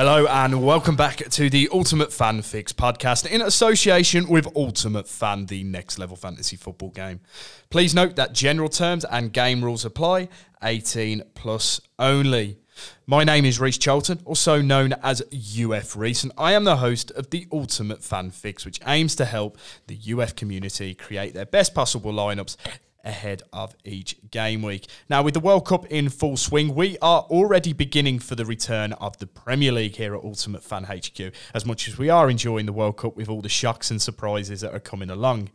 Hello and welcome back to the Ultimate Fan Fix podcast in association with Ultimate Fan, the next level fantasy football game. Please note that general terms and game rules apply, 18 plus only. My name is Reece Charlton, also known as UF Reece, and I am the host of the Ultimate Fan Fix, which aims to help the UF community create their best possible lineups ahead of each game week. Now, with the World Cup in full swing, we are already beginning for the return of the Premier League here at Ultimate Fan HQ, as much as we are enjoying the World Cup with all the shocks and surprises that are coming along.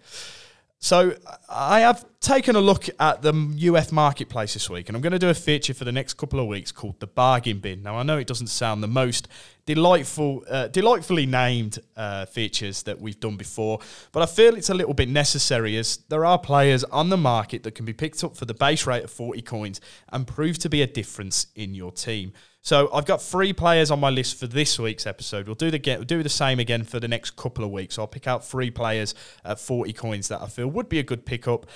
So I have taken a look at the UF marketplace this week, and I'm going to do a feature for the next couple of weeks called the bargain bin. Now I know it doesn't sound the most delightful, uh, delightfully named uh, features that we've done before, but I feel it's a little bit necessary as there are players on the market that can be picked up for the base rate of 40 coins and prove to be a difference in your team. So I've got three players on my list for this week's episode. We'll do the get, we'll do the same again for the next couple of weeks. I'll pick out three players at 40 coins that I feel would be a good pickup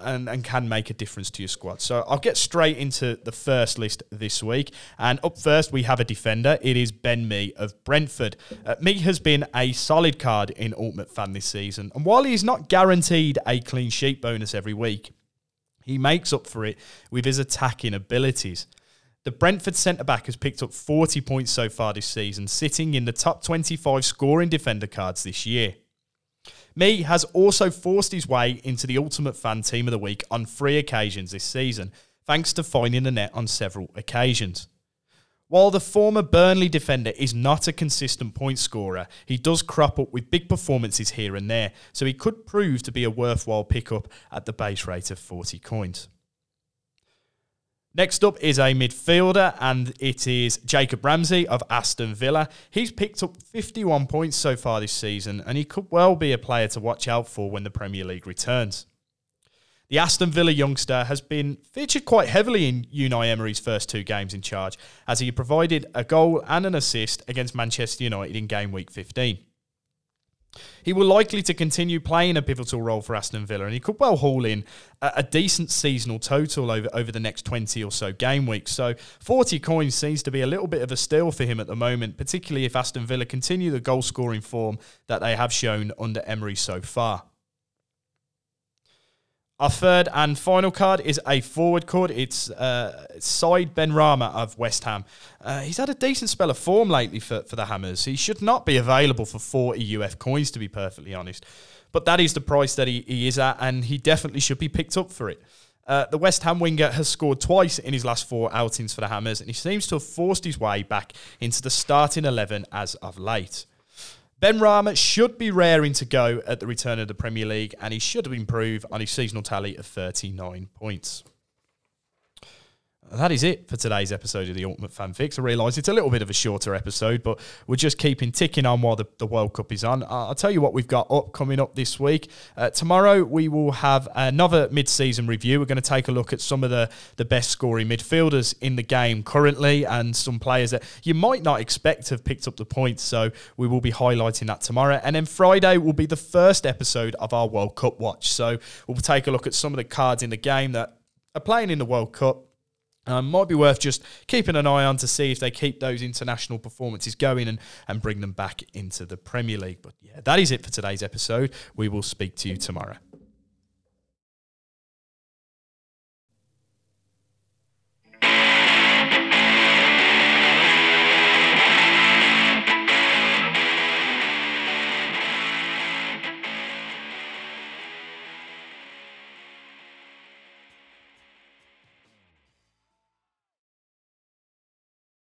and, and can make a difference to your squad. So I'll get straight into the first list this week. And up first, we have a defender. It is Ben Mee of Brentford. Uh, Mee has been a solid card in Ultimate Fan this season. And while he's not guaranteed a clean sheet bonus every week, he makes up for it with his attacking abilities. The Brentford centre back has picked up 40 points so far this season, sitting in the top 25 scoring defender cards this year. Mee has also forced his way into the Ultimate Fan Team of the Week on three occasions this season, thanks to finding the net on several occasions. While the former Burnley defender is not a consistent point scorer, he does crop up with big performances here and there, so he could prove to be a worthwhile pickup at the base rate of 40 coins. Next up is a midfielder, and it is Jacob Ramsey of Aston Villa. He's picked up 51 points so far this season, and he could well be a player to watch out for when the Premier League returns. The Aston Villa youngster has been featured quite heavily in Unai Emery's first two games in charge, as he provided a goal and an assist against Manchester United in game week 15. He will likely to continue playing a pivotal role for Aston Villa, and he could well haul in a, a, decent seasonal total over, over the next 20 or so game weeks. So 40 coins seems to be a little bit of a steal for him at the moment, particularly if Aston Villa continue the goal scoring form that they have shown under Emery so far. Our third and final card is a forward card. It's uh, Benrahma of West Ham. Uh, he's had a decent spell of form lately for, for the Hammers. He should not be available for 40 UF coins, to be perfectly honest. But that is the price that he, he is at, and he definitely should be picked up for it. Uh, the West Ham winger has scored twice in his last four outings for the Hammers, and he seems to have forced his way back into the starting 11 as of late. Benrahma should be raring to go at the return of the Premier League, and he should improve on his seasonal tally of 39 points that is it for today's episode of the Ultimate Fan Fix. I realise it's a little bit of a shorter episode, but we're just keeping ticking on while the, the World Cup is on. I'll tell you what we've got up coming up this week. Uh, tomorrow we will have another mid-season review. We're going to take a look at some of the, the best scoring midfielders in the game currently and some players that you might not expect have picked up the points. So we will be highlighting that tomorrow. And then Friday will be the first episode of our World Cup watch. So we'll take a look at some of the cards in the game that are playing in the World Cup um, might be worth just keeping an eye on to see if they keep those international performances going and, and bring them back into the Premier League. But yeah, that is it for today's episode. We will speak to you tomorrow.